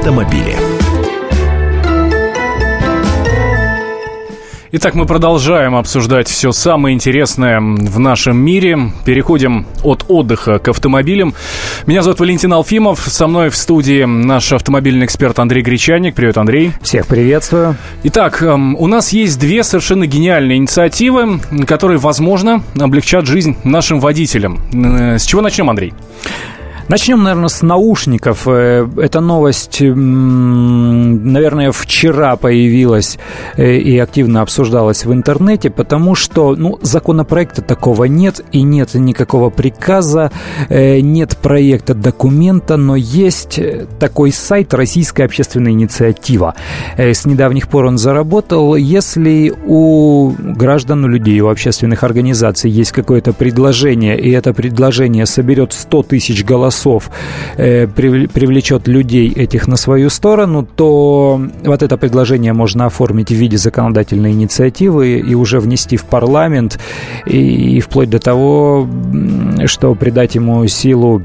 автомобиле. Итак, мы продолжаем обсуждать все самое интересное в нашем мире. Переходим от отдыха к автомобилям. Меня зовут Валентин Алфимов. Со мной в студии наш автомобильный эксперт Андрей Гречаник. Привет, Андрей. Всех приветствую. Итак, эм, у нас есть две совершенно гениальные инициативы, которые, возможно, облегчат жизнь нашим водителям. Э, с чего начнем, Андрей? Начнем, наверное, с наушников. Э, эта новость, наверное, вчера появилась э, и активно обсуждалась в интернете, потому что ну, законопроекта такого нет, и нет никакого приказа, э, нет проекта документа, но есть такой сайт «Российская общественная инициатива». С недавних пор он заработал. Если у граждан, у людей, у общественных организаций есть какое-то предложение, и это предложение соберет 100 тысяч голосов, голосов э, привлечет людей этих на свою сторону, то вот это предложение можно оформить в виде законодательной инициативы и уже внести в парламент, и, и вплоть до того, что придать ему силу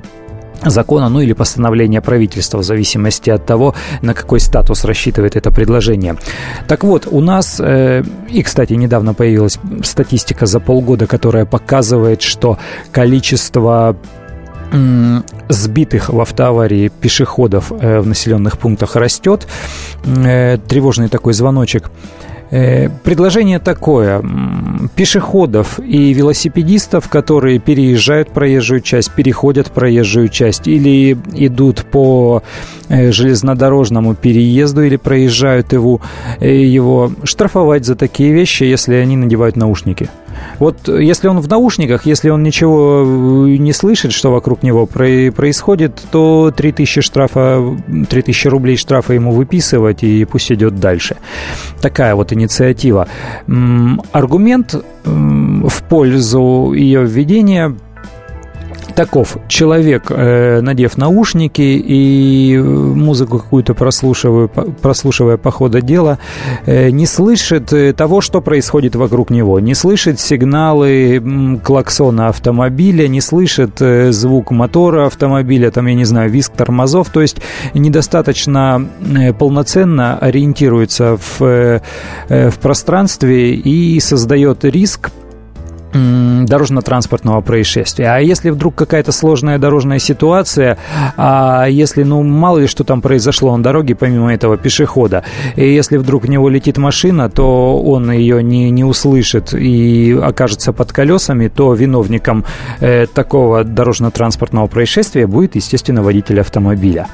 закона, ну или постановления правительства, в зависимости от того, на какой статус рассчитывает это предложение. Так вот, у нас, э, и, кстати, недавно появилась статистика за полгода, которая показывает, что количество сбитых в автоаварии пешеходов э, в населенных пунктах растет. Э, тревожный такой звоночек. Э, предложение такое. Пешеходов и велосипедистов, которые переезжают проезжую часть, переходят проезжую часть или идут по железнодорожному переезду или проезжают его, его штрафовать за такие вещи, если они надевают наушники. Вот если он в наушниках, если он ничего э, не слышит, что вокруг него происходит, то 3000 штрафа, 3000 рублей штрафа ему выписывать и пусть идет дальше. Такая вот инициатива. Аргумент в пользу ее введения таков. Человек, э, надев наушники и музыку какую-то прослушивая, прослушивая по ходу дела, э, не слышит э, того, что происходит вокруг него, не слышит сигналы клаксона автомобиля, не слышит э, звук мотора автомобиля, там, я не знаю, виск тормозов, то есть недостаточно э, полноценно ориентируется в, э, в пространстве и создает риск дорожно-транспортного происшествия. А если вдруг какая-то сложная дорожная ситуация, а если, ну, мало ли что там произошло на дороге, помимо этого пешехода, и если вдруг в него летит машина, то он ее не, не услышит и окажется под колесами, то виновником э, такого дорожно-транспортного происшествия будет, естественно, водитель автомобиля.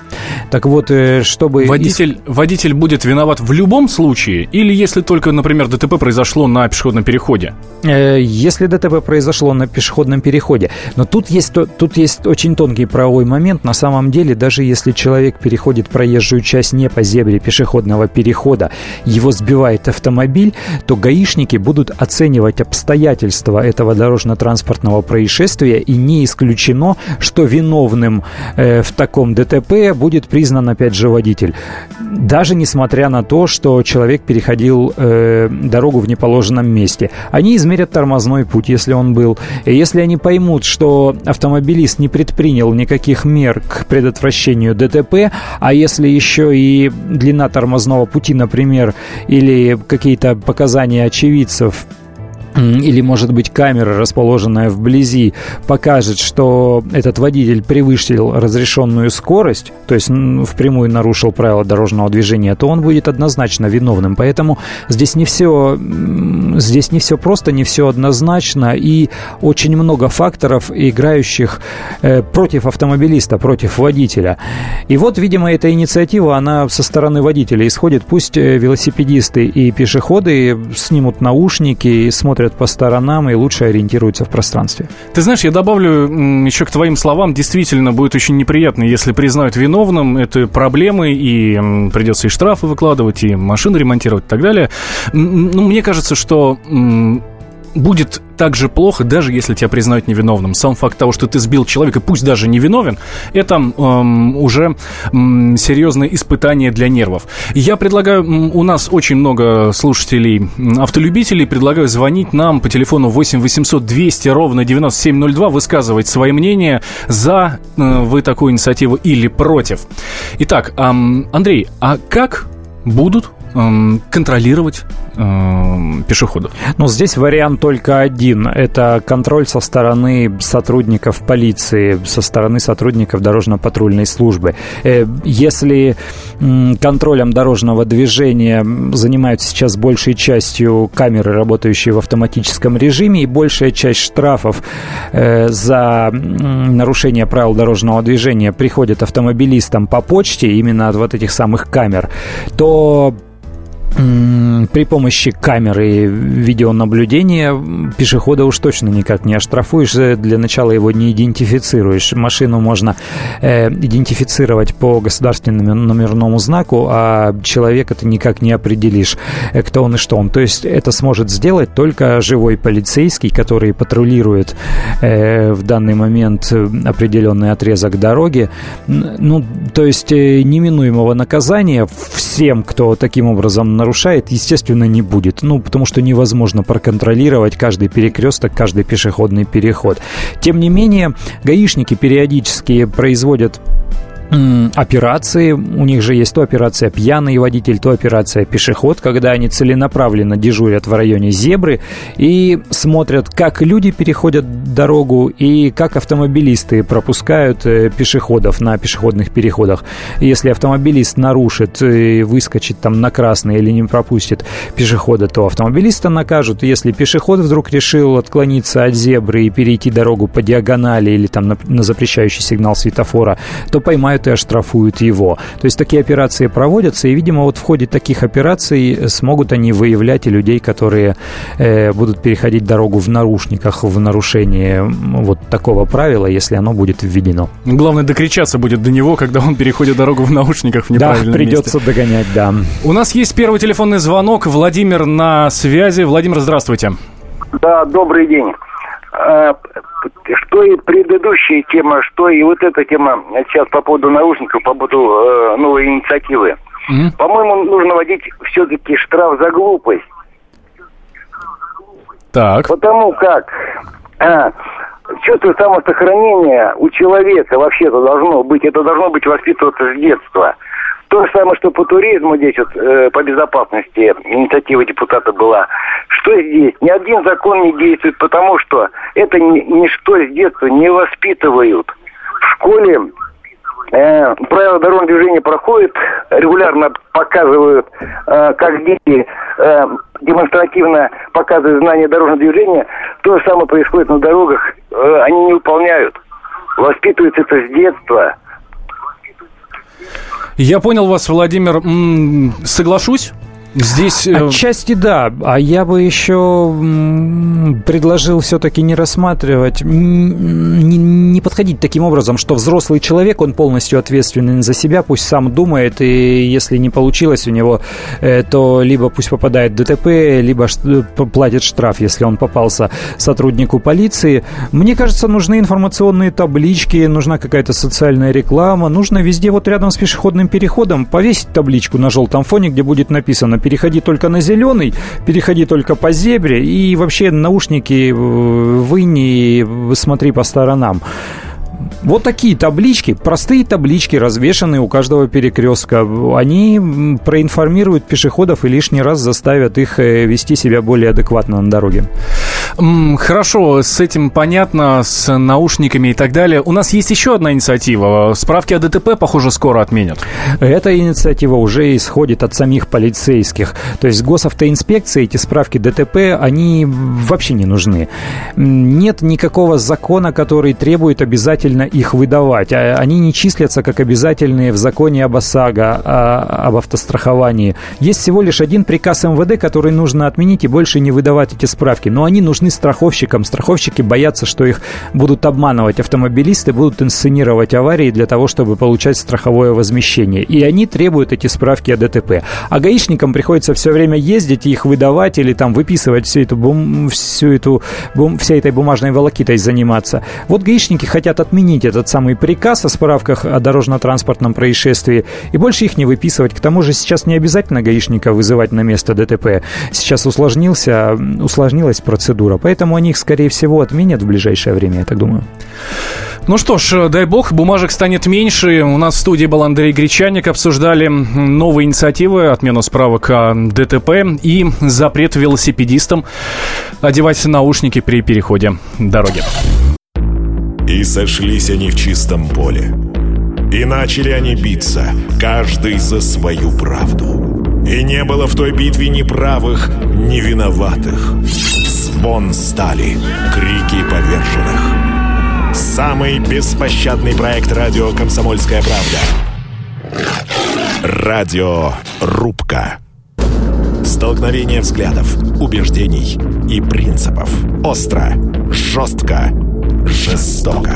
Так вот, э, чтобы... Водитель, водитель будет виноват в любом случае? Или если только, например, ДТП произошло на пешеходном переходе? Э, если ДТП произошло на пешеходном переходе. Но тут есть, тут есть очень тонкий правовой момент. На самом деле, даже если человек переходит проезжую часть не по зебре пешеходного перехода, его сбивает автомобиль, то гаишники будут оценивать обстоятельства этого дорожно-транспортного происшествия, и не исключено, что виновным э, в таком ДТП будет признан, опять же, водитель. Даже несмотря на то, что человек переходил э, дорогу в неположенном месте. Они измерят тормозной путь если он был. И если они поймут, что автомобилист не предпринял никаких мер к предотвращению ДТП, а если еще и длина тормозного пути, например, или какие-то показания очевидцев или, может быть, камера, расположенная вблизи, покажет, что этот водитель превысил разрешенную скорость, то есть впрямую нарушил правила дорожного движения, то он будет однозначно виновным. Поэтому здесь не все, здесь не все просто, не все однозначно, и очень много факторов, играющих э, против автомобилиста, против водителя. И вот, видимо, эта инициатива, она со стороны водителя исходит. Пусть э, велосипедисты и пешеходы снимут наушники и смотрят смотрят по сторонам и лучше ориентируются в пространстве. Ты знаешь, я добавлю еще к твоим словам, действительно будет очень неприятно, если признают виновным, это проблемы, и придется и штрафы выкладывать, и машины ремонтировать и так далее. Ну, мне кажется, что будет так же плохо, даже если тебя признают невиновным. Сам факт того, что ты сбил человека, пусть даже невиновен, это эм, уже эм, серьезное испытание для нервов. Я предлагаю, у нас очень много слушателей, автолюбителей, предлагаю звонить нам по телефону 8 800 200 ровно 9702, высказывать свои мнения за э, вы такую инициативу или против. Итак, эм, Андрей, а как будут контролировать э, пешеходов. Ну, здесь вариант только один. Это контроль со стороны сотрудников полиции, со стороны сотрудников дорожно-патрульной службы. Э, если контролем дорожного движения занимаются сейчас большей частью камеры, работающие в автоматическом режиме, и большая часть штрафов э, за нарушение правил дорожного движения приходит автомобилистам по почте, именно от вот этих самых камер, то при помощи камеры видеонаблюдения пешехода уж точно никак не оштрафуешь. Для начала его не идентифицируешь. Машину можно э, идентифицировать по государственному номерному знаку, а человека ты никак не определишь, э, кто он и что он. То есть это сможет сделать только живой полицейский, который патрулирует э, в данный момент определенный отрезок дороги. Ну, то есть э, неминуемого наказания всем, кто таким образом нарушает, естественно, не будет. Ну, потому что невозможно проконтролировать каждый перекресток, каждый пешеходный переход. Тем не менее, гаишники периодически производят операции. У них же есть то операция пьяный водитель, то операция пешеход, когда они целенаправленно дежурят в районе зебры и смотрят, как люди переходят дорогу и как автомобилисты пропускают э, пешеходов на пешеходных переходах. Если автомобилист нарушит и выскочит там на красный или не пропустит пешехода, то автомобилиста накажут. Если пешеход вдруг решил отклониться от зебры и перейти дорогу по диагонали или там на, на запрещающий сигнал светофора, то поймают и оштрафуют его. То есть такие операции проводятся, и, видимо, вот в ходе таких операций смогут они выявлять и людей, которые э, будут переходить дорогу в нарушниках в нарушении вот такого правила, если оно будет введено. Главное, докричаться будет до него, когда он переходит дорогу в наушниках в неправильном Да, придется месте. догонять, да. У нас есть первый телефонный звонок. Владимир на связи. Владимир, здравствуйте. Да, добрый день. А, что и предыдущая тема, что и вот эта тема сейчас по поводу наушников, по поводу э, новой инициативы. Mm-hmm. По-моему, нужно вводить все-таки штраф за глупость. Так. Потому как а, чувство самосохранения у человека вообще-то должно быть, это должно быть воспитываться с детства. То же самое, что по туризму здесь вот, э, по безопасности инициатива депутата была. Что здесь? Ни один закон не действует, потому что это ни, ничто с детства не воспитывают. В школе э, правила дорожного движения проходят, регулярно показывают, э, как дети э, демонстративно показывают знания дорожного движения. То же самое происходит на дорогах, э, они не выполняют. Воспитывается это с детства. Я понял вас, Владимир. Соглашусь. Здесь... Э, Отчасти да, а я бы еще предложил все-таки не рассматривать, не, не подходить таким образом, что взрослый человек, он полностью ответственен за себя, пусть сам думает, и если не получилось у него, э, то либо пусть попадает в ДТП, либо платит штраф, если он попался сотруднику полиции. Мне кажется, нужны информационные таблички, нужна какая-то социальная реклама, нужно везде вот рядом с пешеходным переходом повесить табличку на желтом фоне, где будет написано переходи только на зеленый, переходи только по зебре, и вообще наушники э, вынь и смотри по сторонам. Вот такие таблички, простые таблички, развешанные у каждого перекрестка, они проинформируют пешеходов и лишний раз заставят их э, вести себя более адекватно на дороге. Хорошо, с этим понятно, с наушниками и так далее. У нас есть еще одна инициатива. Справки о ДТП, похоже, скоро отменят. Эта инициатива уже исходит от самих полицейских. То есть госавтоинспекции эти справки ДТП, они вообще не нужны. Нет никакого закона, который требует обязательно их выдавать. А они не числятся как обязательные в законе об ОСАГО, а, об автостраховании. Есть всего лишь один приказ МВД, который нужно отменить и больше не выдавать эти справки. Но они нужны нужны страховщикам. Страховщики боятся, что их будут обманывать автомобилисты, будут инсценировать аварии для того, чтобы получать страховое возмещение. И они требуют эти справки о ДТП. А гаишникам приходится все время ездить и их выдавать или там выписывать всю эту, бум, всю эту бум, всей этой бумажной волокитой заниматься. Вот гаишники хотят отменить этот самый приказ о справках о дорожно-транспортном происшествии и больше их не выписывать. К тому же сейчас не обязательно гаишника вызывать на место ДТП. Сейчас усложнился, усложнилась процедура, поэтому они их, скорее всего, отменят в ближайшее время, я так думаю. Ну что ж, дай бог, бумажек станет меньше. У нас в студии был Андрей Гречаник. Обсуждали новые инициативы, отмену справок о ДТП и запрет велосипедистам одевать наушники при переходе дороги. И сошлись они в чистом поле. И начали они биться, каждый за свою правду. И не было в той битве ни правых, ни виноватых. Звон стали, крики поверженных. Самый беспощадный проект радио «Комсомольская правда». Радио «Рубка». Столкновение взглядов, убеждений и принципов. Остро, жестко, жестоко.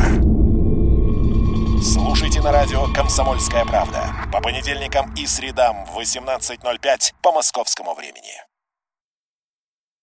Слушайте на радио «Комсомольская правда» по понедельникам и средам в 18.05 по московскому времени.